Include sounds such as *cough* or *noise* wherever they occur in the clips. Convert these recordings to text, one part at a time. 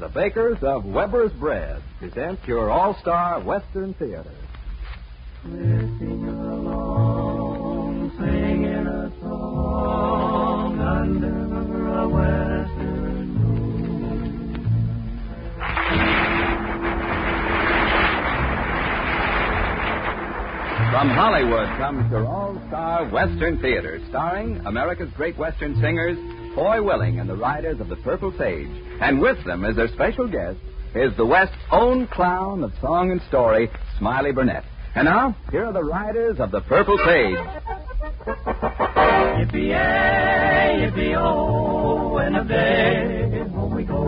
The bakers of Weber's Bread present your all-star Western Theater. From Hollywood comes your all-star Western Theater, starring America's great Western singers, Foy Willing and the Riders of the Purple Sage. And with them as their special guest is the West's own clown of song and story, Smiley Burnette. And now, here are the Riders of the Purple Sage. Yippee-yay, yippee-oh, and a day home we go.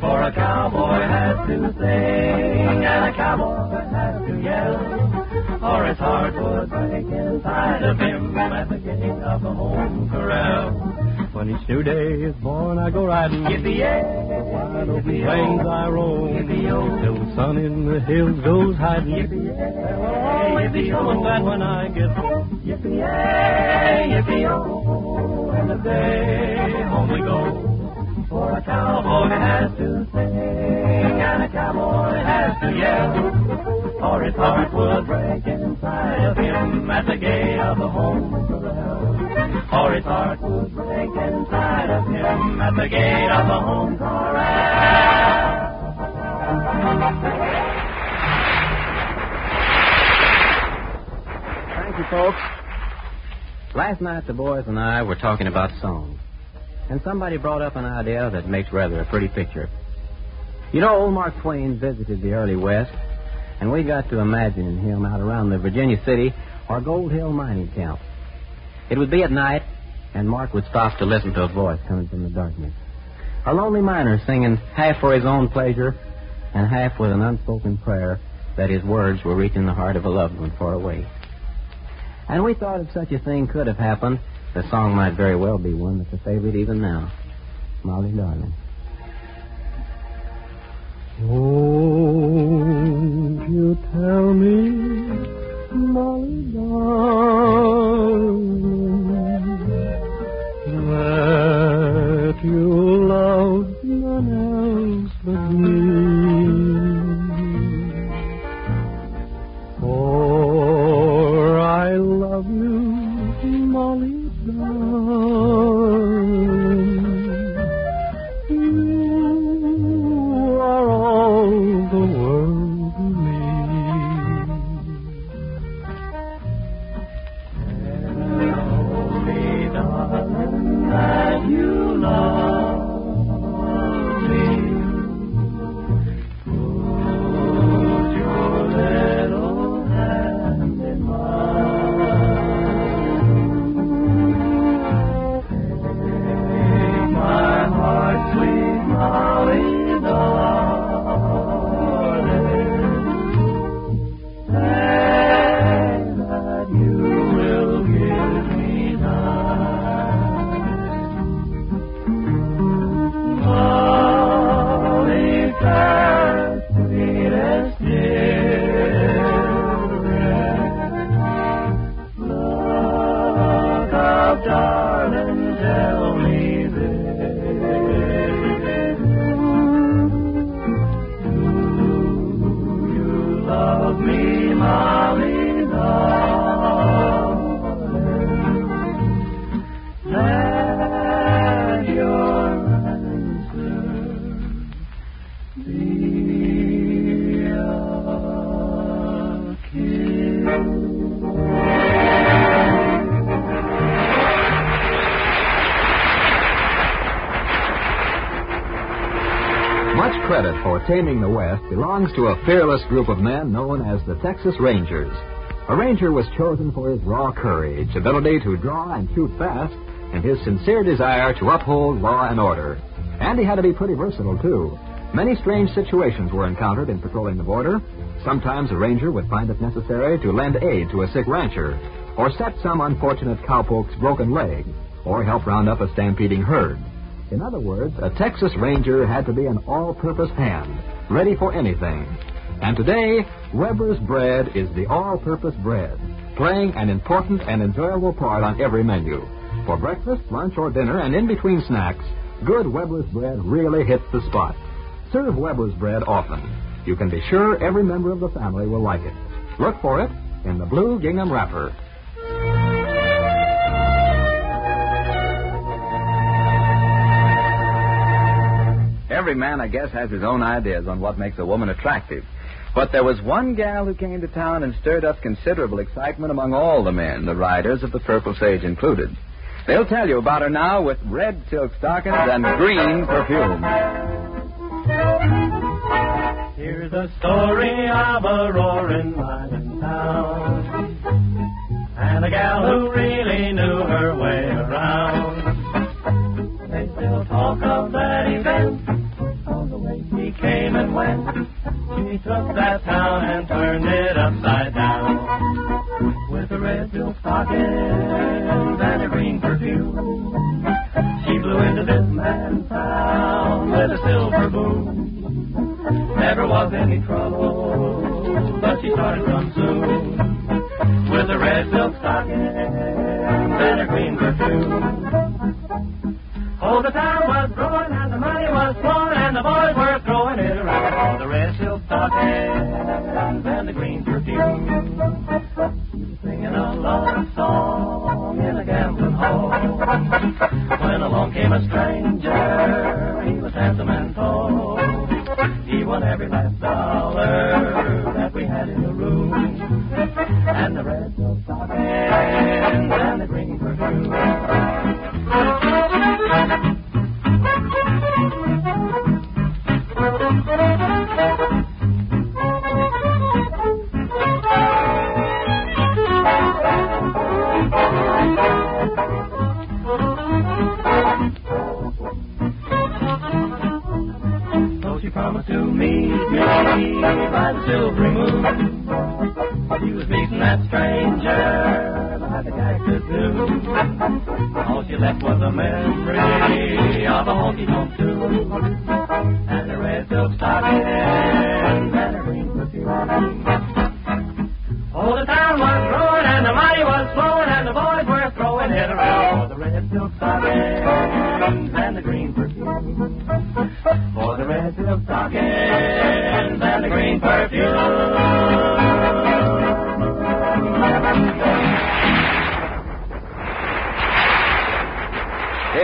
For a cowboy has to sing, and a cowboy has to yell. Or his heart would break inside of him at the gate of the home corral. When each new day is born, I go riding. Yippee-yay, the wide open plains I roam. Yippee-oh, till the sun in the hills goes hiding. Yippee-yay, yippee-oh, I'm glad when I get home. Yippee-yay, yippee-oh, and the day home we go. For a cowboy has to sing, and a cowboy has to yell, or his heart would break inside of him at the gate of the home corral. Or his heart would break inside of him at the gate of the home corral. Thank you, folks. Last night, the boys and I were talking about songs. And somebody brought up an idea that makes rather a pretty picture. You know, old Mark Twain visited the early West, and we got to imagining him out around the Virginia City or Gold Hill mining camp. It would be at night, and Mark would stop to listen to a voice coming from the darkness. A lonely miner singing half for his own pleasure and half with an unspoken prayer that his words were reaching the heart of a loved one far away. And we thought if such a thing could have happened, the song might very well be one that's a favorite even now. Molly, darling. Won't you tell me, Molly darling, that you love none else but me? For I love you, Molly darling. Taming the West belongs to a fearless group of men known as the Texas Rangers. A ranger was chosen for his raw courage, ability to draw and shoot fast, and his sincere desire to uphold law and order. And he had to be pretty versatile, too. Many strange situations were encountered in patrolling the border. Sometimes a ranger would find it necessary to lend aid to a sick rancher, or set some unfortunate cowpoke's broken leg, or help round up a stampeding herd. In other words, a Texas Ranger had to be an all-purpose hand, ready for anything. And today, Weber's bread is the all-purpose bread, playing an important and enjoyable part on every menu. For breakfast, lunch, or dinner, and in between snacks, good Weber's bread really hits the spot. serve Weber's bread often. You can be sure every member of the family will like it. Look for it in the blue gingham wrapper. Every man, I guess, has his own ideas on what makes a woman attractive. But there was one gal who came to town and stirred up considerable excitement among all the men, the riders of the Purple Sage included. They'll tell you about her now with red silk stockings and green perfume. Here's the story of a roaring mining town. And a gal who really knew her way around. They still talk of that event, came and went. She took that town and turned it upside down. With a red silk stockings and a green perfume. She blew into this man's town with a silver boom. Never was any trouble, but she started some soon. With a red silk stockings and a green perfume. Oh, the town was growing red silk she left was a memory of a honky tonk tune and a red silk stocking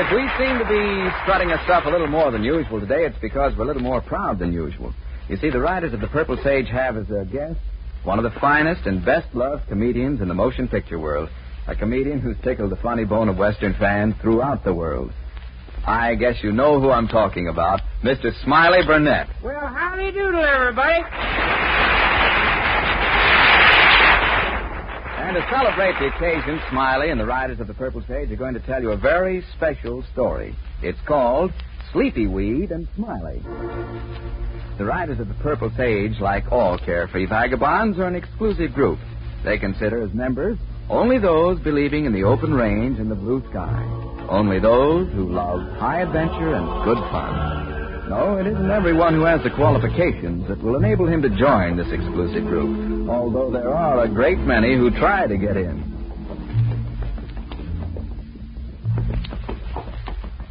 If we seem to be strutting our stuff a little more than usual today, it's because we're a little more proud than usual. You see, the riders of the Purple Sage have as their guest one of the finest and best loved comedians in the motion picture world. A comedian who's tickled the funny bone of Western fans throughout the world. I guess you know who I'm talking about, Mr. Smiley Burnette. Well, howdy doodle, everybody. And to celebrate the occasion, Smiley and the riders of the Purple Sage are going to tell you a very special story. It's called Sleepy Weed and Smiley. The riders of the Purple Sage, like all carefree vagabonds, are an exclusive group. They consider as members only those believing in the open range and the blue sky. Only those who love high adventure and good fun. No, it isn't everyone who has the qualifications that will enable him to join this exclusive group, although there are a great many who try to get in.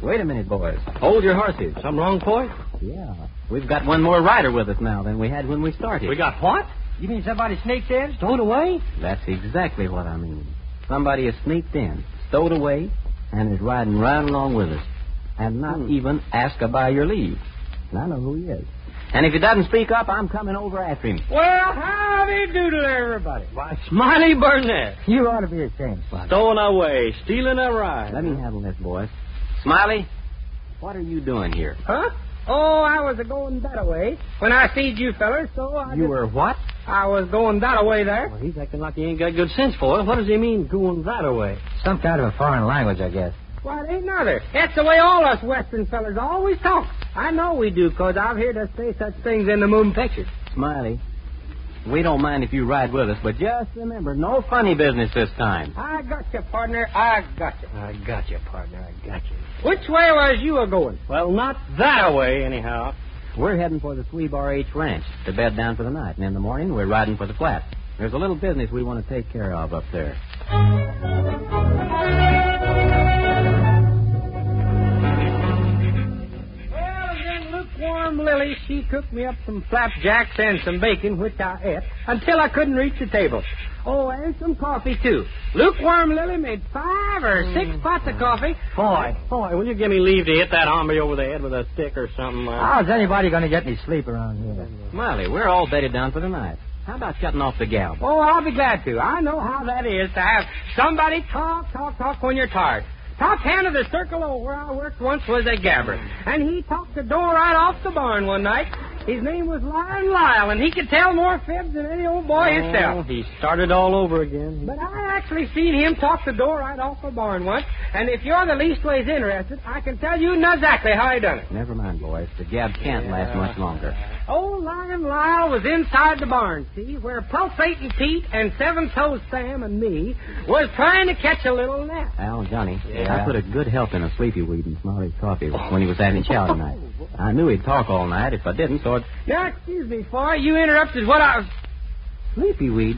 Wait a minute, boys. Hold your horses. Something wrong, Coy? Yeah. We've got one more rider with us now than we had when we started. We got what? You mean somebody sneaked in, stowed away? That's exactly what I mean. Somebody has sneaked in, stowed away, and is riding right along with us. And not Hmm. even ask a by your leave. And I know who he is. And if he doesn't speak up, I'm coming over after him. Well, howdy doodle, everybody. Why, Smiley Burnette. You ought to be ashamed, Smiley. Stowing away, stealing a ride. Let me handle this, boys. Smiley, what are you doing here? Huh? Oh, I was a going that away when I seed you fellers, so I You just- were what? I was going that away there. Well, he's acting like he ain't got good sense for it. What does he mean going that away? Some kind of a foreign language, I guess. Why, it ain't nother. That's the way all us Western fellers always talk. I know we do, 'cause I've heard us say such things in the moon pictures. Smiley, we don't mind if you ride with us, but just remember, no funny business this time. I got you, partner. I got you. I got you, partner. I got you. Which way was you a going? Well, not that way, anyhow. We're heading for the Sweebar H Ranch to bed down for the night, and in the morning we're riding for the flat. There's a little business we want to take care of up there. Well, then lukewarm Lily, she cooked me up some flapjacks and some bacon, which I ate, until I couldn't reach the table. Oh, and some coffee, too. Lukewarm Lily made five or six pots of coffee. Boy, boy, will you give me leave to hit that hombre over the head with a stick or something? Uh, How's anybody going to get any sleep around here? Smiley, we're all bedded down for the night. How about shutting off the gal? Oh, I'll be glad to. I know how that is to have somebody talk, talk, talk when you're tired. Top hand of the circle where I worked once was a Gabbard, and he talked the door right off the barn one night. His name was Lion Lyle, and he could tell more fibs than any old boy oh, himself. he started all over again. But I actually seen him talk the door right off the barn once, and if you're the least ways interested, I can tell you exactly how he done it. Never mind, boys. The gab can't last much longer. Old Lion Lyle was inside the barn, see, where Pulsating Pete and Seven Toes Sam and me was trying to catch a little nap. Al, Johnny, Yeah? I put a good help in a sleepy weed in Smiley's coffee when he was having chow tonight. I knew he'd talk all night if I didn't, so it... Now, excuse me, Foy, you interrupted what I was... Sleepy weed?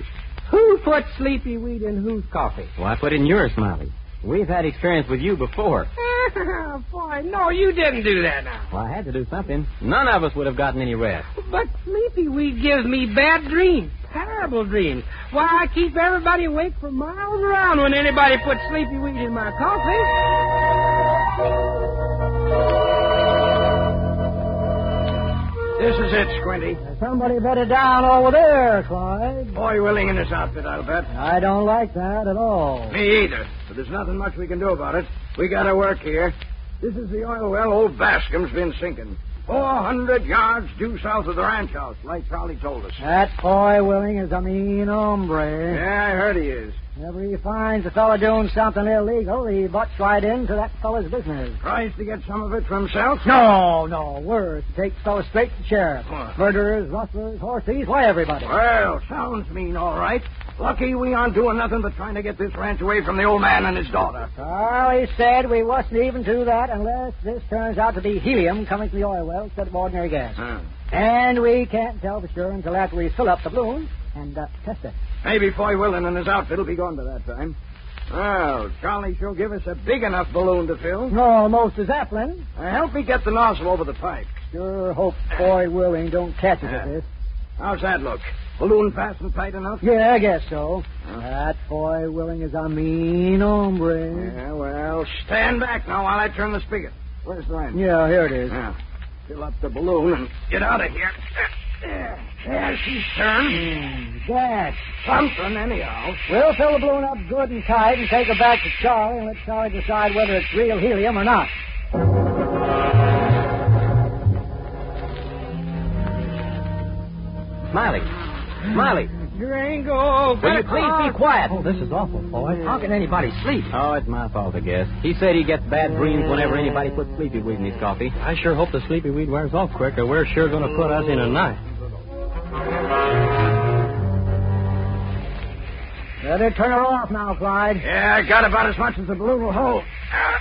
Who put sleepy weed in whose coffee? Well, I put it in yours, Smiley. We've had experience with you before. *laughs* Boy, no, you didn't do that now. Well, I had to do something. None of us would have gotten any rest. But sleepy weed gives me bad dreams, terrible dreams. Why, I keep everybody awake for miles around when anybody puts sleepy weed in my coffee. This is it, Squinty. Somebody better down over there, Clyde. Foy Willing in his outfit, I'll bet. I don't like that at all. Me either. But there's nothing much we can do about it. We gotta work here. This is the oil well old Bascom's been sinking. Four hundred yards due south of the ranch house, like Charlie told us. That Foy Willing is a mean hombre. Yeah, I heard he is. Whenever he finds a fellow doing something illegal, he butts right into that fellow's business. Tries to get some of it for himself? No, no, worse. Takes fellows straight to the sheriff. What? Murderers, rustlers, horse thieves, why everybody? Well, sounds mean, all right. Lucky we aren't doing nothing but trying to get this ranch away from the old man and his daughter. Well, he said we wasn't even to that unless this turns out to be helium coming from the oil well instead of ordinary gas. Huh. And we can't tell for sure until after we fill up the balloon and uh, test it. Maybe Foy Willing and his outfit will be gone by that time. Well, Charlie sure give us a big enough balloon to fill. Almost a Zeppelin. Uh, help me get the nozzle over the pipe. Sure hope Foy Willing don't catch us at *laughs* this. How's that look? Balloon fastened tight enough? Yeah, I guess so. That Foy Willing is a mean hombre. Yeah, well, stand back now while I turn the spigot. Where's the wrench? Yeah, here it is. Yeah. Fill up the balloon and get out of here. There, there she's turned. Mm, gas. Something, anyhow. We'll fill the balloon up good and tight and take it back to Charlie and let Charlie decide whether it's real helium or not. Smiley. Smiley. Gringo, Will you please be quiet? Oh, this is awful, boy. How can anybody sleep? Oh, it's my fault, I guess. He said he gets bad dreams whenever anybody puts sleepy weed in his coffee. I sure hope the sleepy weed wears off quick, or we're sure going to put us in a night. Better turn her off now, Clyde. Yeah, I got about as much as the balloon will hold. Ah,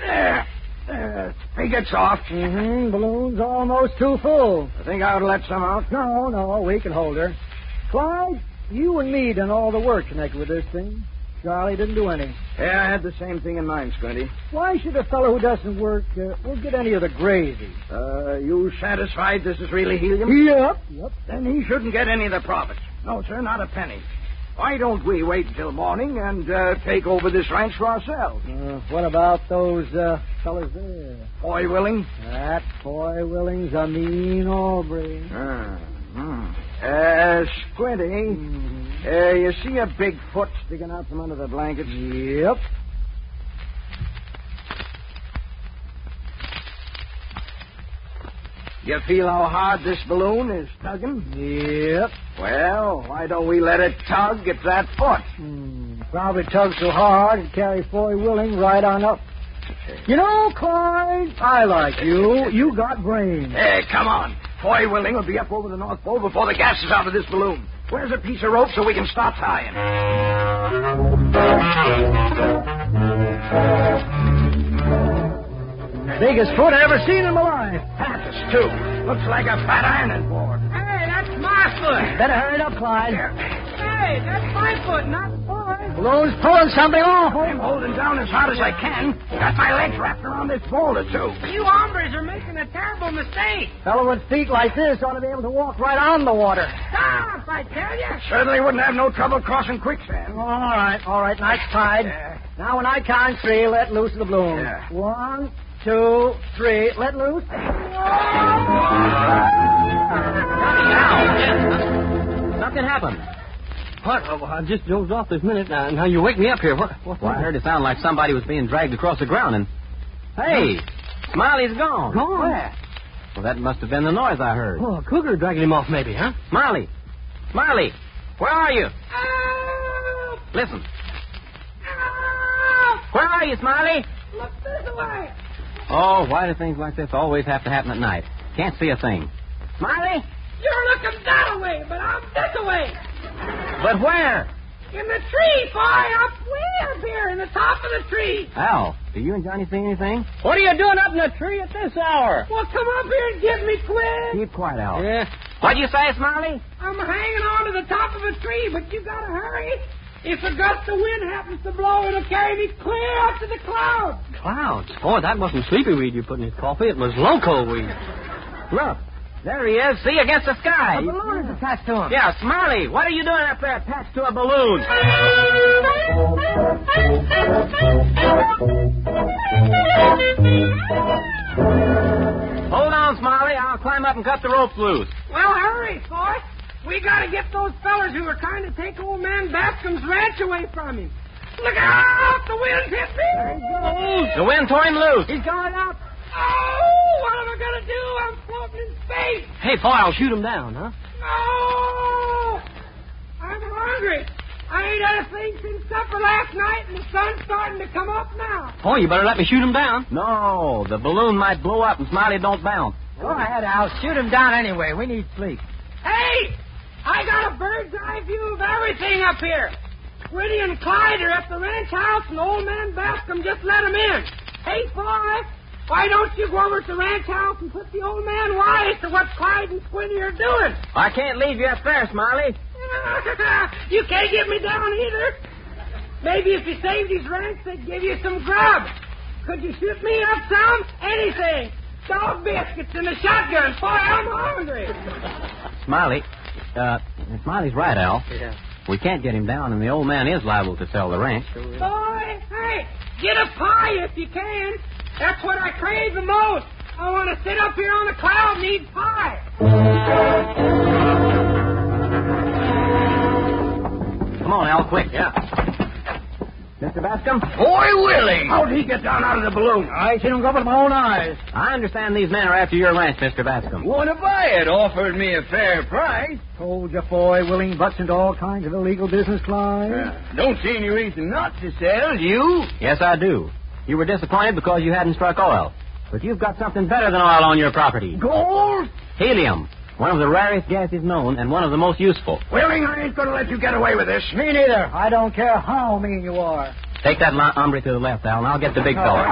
there. There. Spigot's off. Mm-hmm. Balloon's almost too full. I think I ought to let some out. No, no, we can hold her. Clyde, you and me done all the work connected with this thing. Charlie didn't do any. Yeah, I had the same thing in mind, Squinty. Why should a fellow who doesn't work uh, will get any of the gravy? Uh, you satisfied this is really helium? Yep, yep. Then he shouldn't get any of the profits. No, sir, not a penny. Why don't we wait until morning and uh, take over this ranch for ourselves? Uh, what about those uh, fellas there? Foy Willing? That Foy Willing's a mean. Ah, hmm. Uh, Squinty, Mm-hmm. uh, you see a big foot sticking out from under the blankets? Yep. You feel how hard this balloon is tugging? Yep. Well, why don't we let it tug at that foot? Hmm. Probably tug so hard it carries Foy Willing right on up. You know, Clyde, I like you. You got brains. Hey, come on. Foy Willing will be up over the North Pole before the gas is out of this balloon. Where's a piece of rope so we can start tying? Biggest foot I ever seen in my life. That's too. Looks like a fat ironing board. Hey, that's my foot. Better hurry it up, Clyde. Hey, that's my foot, not boy. Balloon's pulling something off. I'm holding down as hard as I can. Got my legs wrapped around this boulder, too. You hombres are making a terrible mistake. Fellow with feet like this ought to be able to walk right on the water. Stop, I tell you. Certainly wouldn't have no trouble crossing quicksand. All right, all right. Nice tide. Yeah. Now, when I count three, let loose the balloon. Yeah. One, two, three. Let loose. Something happened. What? Oh, I just dozed off this minute. Now, now you wake me up here. What? what Well, I heard it sound like somebody was being dragged across the ground, and hey, Smiley's gone. Gone? Where? Well, that must have been the noise I heard. Oh, a cougar dragging him off, maybe, huh? Smiley, Smiley, where are you? Listen. Where are you, Smiley? Look this way. Oh, why do things like this always have to happen at night? Can't see a thing. Smiley? You're looking that way, but I'm this way. But where? In the tree, boy, up way up here in the top of the tree. Al, do you and Johnny see anything? What are you doing up in the tree at this hour? Well, come up here and get me quick. Keep quiet, Al. Yeah. What'd you say, Smiley? I'm hanging on to the top of a tree, but you gotta hurry. If a gust of wind happens to blow, it'll carry me clear up to the clouds. Clouds. Boy, that wasn't sleepy weed you put in his coffee. It was loco weed. Look, there he is. See, against the sky. A balloon is attached to him. Yeah, Smiley, what are you doing up there attached to a balloon? Hold on, Smiley. I'll climb up and cut the ropes loose. Well, hurry, boys. We gotta get those fellers who are trying to take old man Bascom's ranch away from him. Look out! The wind's hit me! The wind tore him loose. He's going up. Oh, what am I gonna do? I'm floating in space. Hey, boy, I'll shoot him down, huh? No! I'm hungry. I ain't had a thing since supper last night, and the sun's starting to come up now. Oh, you better let me shoot him down. No, the balloon might blow up and Smiley don't bounce. Go ahead, Al. Shoot him down anyway. We need sleep. Hey! I got a bird's eye view of everything up here. Squinty and Clyde are at the ranch house, and old man Bascom just let 'em in. Hey, boy, why don't you go over to the ranch house and put the old man wise to what Clyde and Squinty are doing? I can't leave you up there, Smiley. you can't get me down either. Maybe if you saved his ranch, they'd give you some grub. Could you shoot me up some? Anything. Dog biscuits and a shotgun. Boy, I'm hungry. Smiley, uh, Smiley's right, Al. Yeah. We can't get him down, and the old man is liable to sell the ranch. Boy, hey, get a pie if you can. That's what I crave the most. I want to sit up here on a cloud and eat pie. Come on, Al, quick. Yeah. Mr. Bascom? Boy, Willie! How'd he get down out of the balloon? I seen him go with my own eyes. I understand these men are after your ranch, Mr. Bascom. Want to buy it? Offered me a fair price. Told you, boy, Willing butts into all kinds of illegal business, Clyde. Don't see any reason not to sell, you? Yes, I do. You were disappointed because you hadn't struck oil. But you've got something better than oil on your property. Gold? Helium. One of the rarest gases known and one of the most useful. Willing, I ain't gonna let you get away with this. Me neither. I don't care how mean you are. Take that li- hombre to the left, Al, and I'll get the big fella.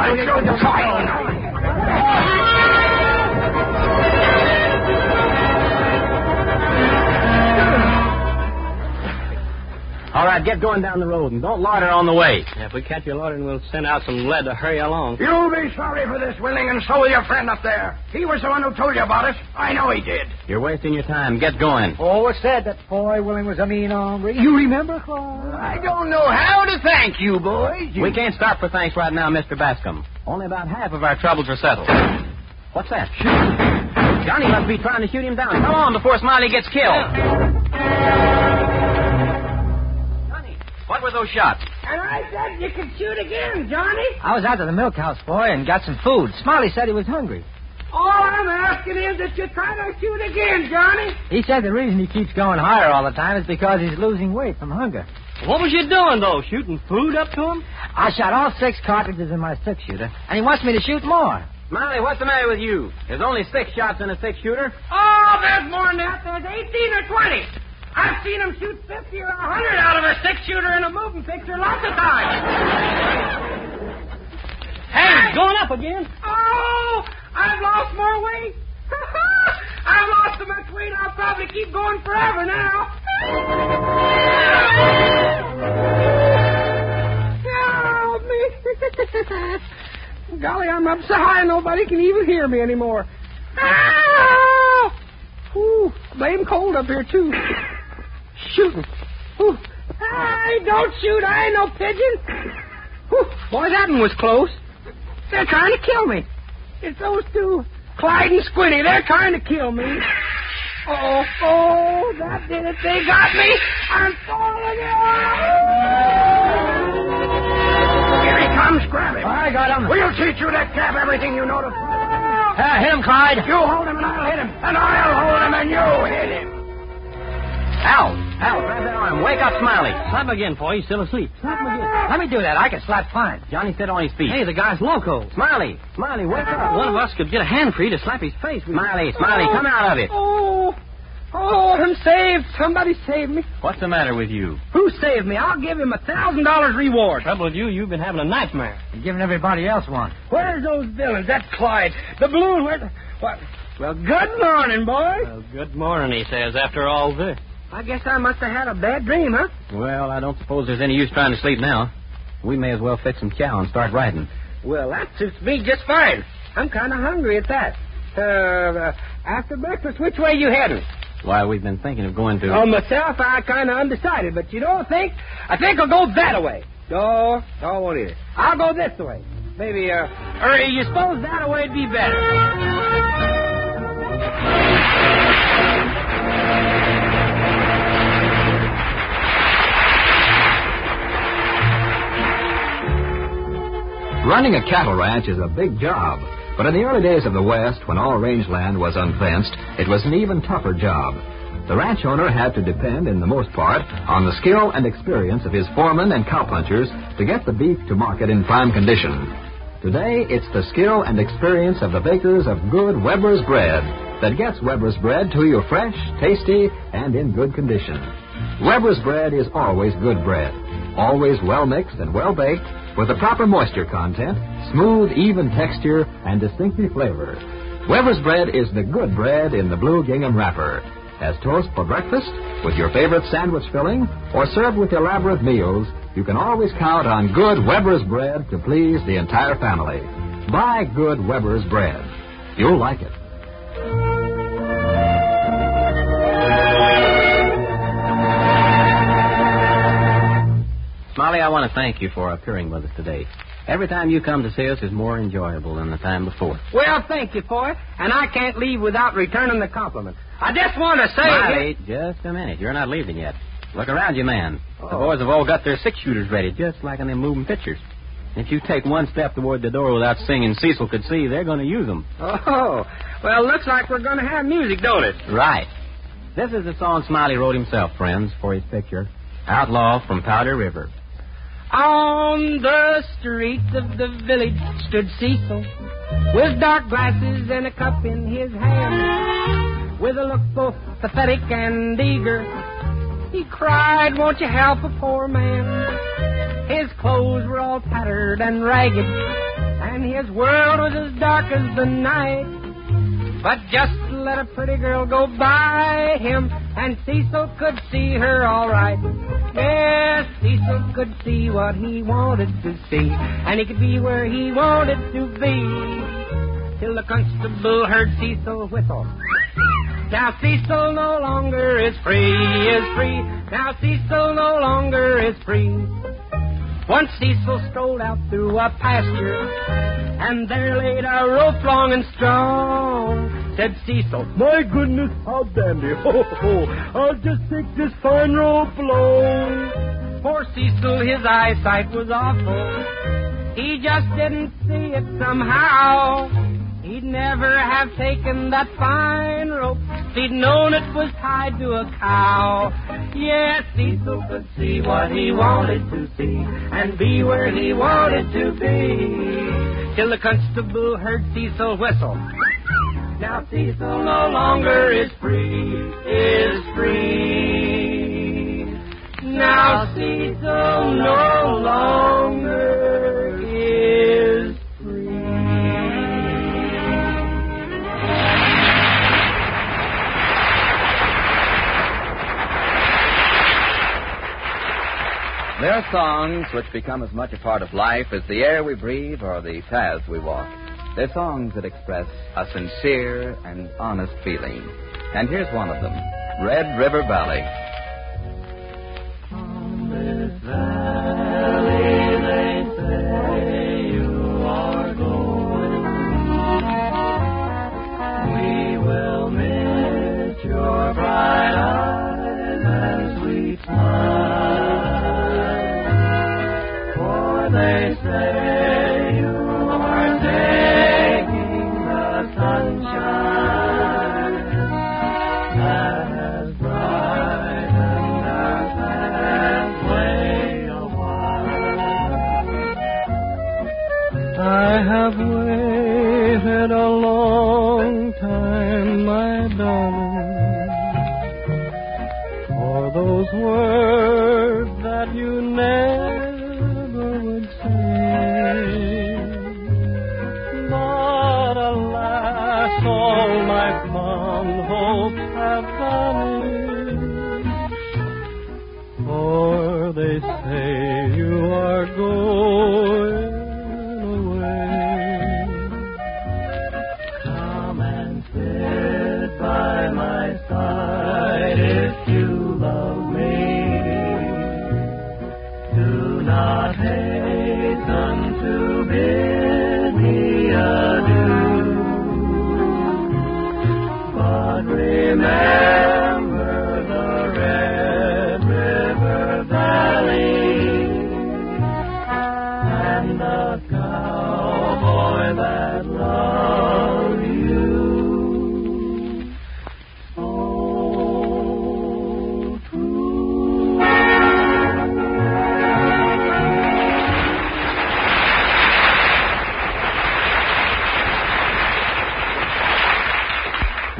All right, get going down the road, and don't loiter on the way. Yeah, if we catch you loitering, we'll send out some lead to hurry you along. You'll be sorry for this, Willing, and so will your friend up there. He was the one who told you about us. I know he did. You're wasting your time. Get going. Oh, Always said that Foy Willing was a mean hombre. You remember, Clyde? I don't know how to thank you, boys. You- We can't stop for thanks right now, Mr. Bascom. Only about half of our troubles are settled. What's that? Johnny must be trying to shoot him down. Come on before Smiley gets killed. Johnny, what were those shots? And I said you could shoot again, Johnny. I was out to the milk house, boy, and got some food. Smiley said he was hungry. All I'm asking is that you try to shoot again, Johnny. He said the reason he keeps going higher all the time is because he's losing weight from hunger. What was you doing, though? Shooting food up to him? I shot all six cartridges in my six shooter, and he wants me to shoot more. Smiley, what's the matter with you? There's only six shots in a six shooter. Oh, there's more than that. There's 18 or 20. I've seen him shoot 50 or 100 out of a six shooter in a moving picture lots of times. hey, he's going up again. Oh, I've lost more weight. *laughs* I've lost so much weight, I'll probably keep going forever now. Help me. *laughs* Golly, I'm up so high nobody can even hear me anymore. Ooh, blame cold up here, too. Shooting. Hey, don't shoot. I ain't no pigeon. Whew, boy, that one was close. They're trying to kill me. It's those two, Clyde and Squinty. They're trying to kill me. Oh, oh, that did it. They got me. I'm falling Here he comes. Grab him. I got him. We'll teach you to cap everything you know to. Uh, hit him, Clyde. You hold him and I'll hit him. And I'll hold him and you hit him. Al, Al, grab that arm. Wake up, Smiley. Slap him again, boy. He's still asleep. Slap him again. Let me do that. I can slap fine. Johnny, sit on his feet. Hey, the guy's loco. Smiley, Smiley, wake up. One of us could get a hand free to slap his face. Smiley, Smiley, come out of it. Oh, oh, I'm saved. Somebody saved me. What's the matter with you? Who saved me? I'll give him a thousand dollars reward. Trouble with you, you've been having a nightmare. You're giving everybody else one. Where's those villains? That's Clyde. The balloon. Where? What? Well, good morning, boy. Well, good morning, he says, after all this. I guess I must have had a bad dream, huh? Well, I don't suppose there's any use trying to sleep now. We may as well fix some chow and start riding. Well, that suits me just fine. I'm kind of hungry at that. Uh, uh, after breakfast, which way you heading? Why, we've been thinking of going to. Oh, myself, I kind of undecided, but you don't think? I think I'll go that way. No, no, I won't either. I'll go this way. Maybe, uh, or you suppose that way'd be better? Running a cattle ranch is a big job, but in the early days of the West, when all rangeland was unfenced, it was an even tougher job. The ranch owner had to depend, in the most part, on the skill and experience of his foremen and cowpunchers to get the beef to market in prime condition. Today, it's the skill and experience of the bakers of good Weber's bread that gets Weber's bread to you fresh, tasty, and in good condition. Weber's bread is always good bread, always well mixed and well baked, with the proper moisture content, smooth, even texture, and distinctive flavor. Weber's bread is the good bread in the blue gingham wrapper. As toast for breakfast, with your favorite sandwich filling, or served with elaborate meals, you can always count on good Weber's bread to please the entire family. Buy good Weber's bread. You'll like it. Smiley, I want to thank you for appearing with us today. Every time you come to see us is more enjoyable than the time before. Well, thank you for it, and I can't leave without returning the compliment. I just want to say. Smiley, just a minute. You're not leaving yet. Look around you, man. The oh. boys have all got their six shooters ready, just like in them moving pictures. If you take one step toward the door without singing Cecil could see, they're going to use them. Oh, well, looks like we're going to have music, don't it? Right. This is the song Smiley wrote himself, friends, for his picture. Outlaw from Powder River. On the streets of the village stood Cecil, with dark glasses and a cup in his hand. With a look both pathetic and eager, he cried, Won't you help a poor man? His clothes were all tattered and ragged, and his world was as dark as the night. But just let a pretty girl go by him, and Cecil could see her all right. Yes, Cecil could see what he wanted to see, and he could be where he wanted to be. Till the constable heard Cecil whistle. Now Cecil no longer is free, is free. Now Cecil no longer is free. Once Cecil strolled out through a pasture, and there laid a rope long and strong. Said Cecil, My goodness, how dandy. Ho, ho, I'll just take this fine rope along. Poor Cecil, his eyesight was awful. He just didn't see it somehow. He'd never have taken that fine rope if he'd known it was tied to a cow. Yes, Cecil could see what he wanted to see and be where he wanted to be. Till the constable heard Cecil whistle. Now Cecil no longer is free, is free. Now Cecil no longer is free. There are songs which become as much a part of life as the air we breathe or the paths we walk. They're songs that express a sincere and honest feeling. And here's one of them Red River Valley.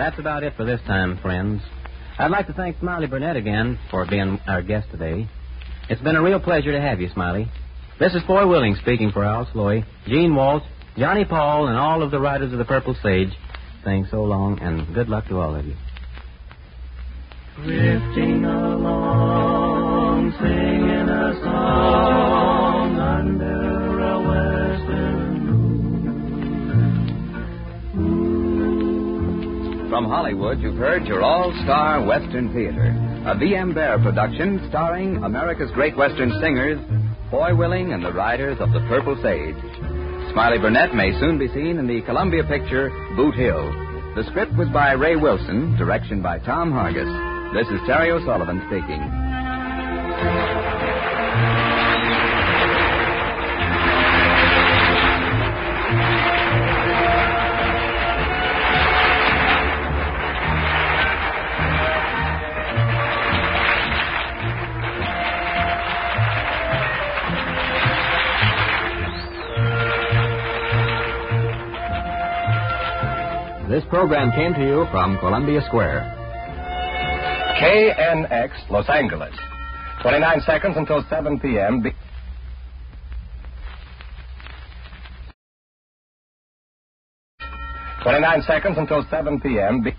That's about it for this time, friends. I'd like to thank Smiley Burnette again for being our guest today. It's been a real pleasure to have you, Smiley. This is Foy Willing speaking for Al Sloey, Gene Walsh, Johnny Paul, and all of the Riders of the Purple Sage, saying so long and good luck to all of you. Drifting along, singing a song under From Hollywood, you've heard your all star Western Theater, a V.M. Bear production starring America's great Western singers, Foy Willing and the Riders of the Purple Sage. Smiley Burnette may soon be seen in the Columbia picture Boot Hill. The script was by Ray Wilson, direction by Tom Hargis. This is Terry O'Sullivan speaking. This program came to you from Columbia Square. KNX Los Angeles. 29 seconds until 7 p.m. Be- Twenty-nine seconds until 7 p.m. Be-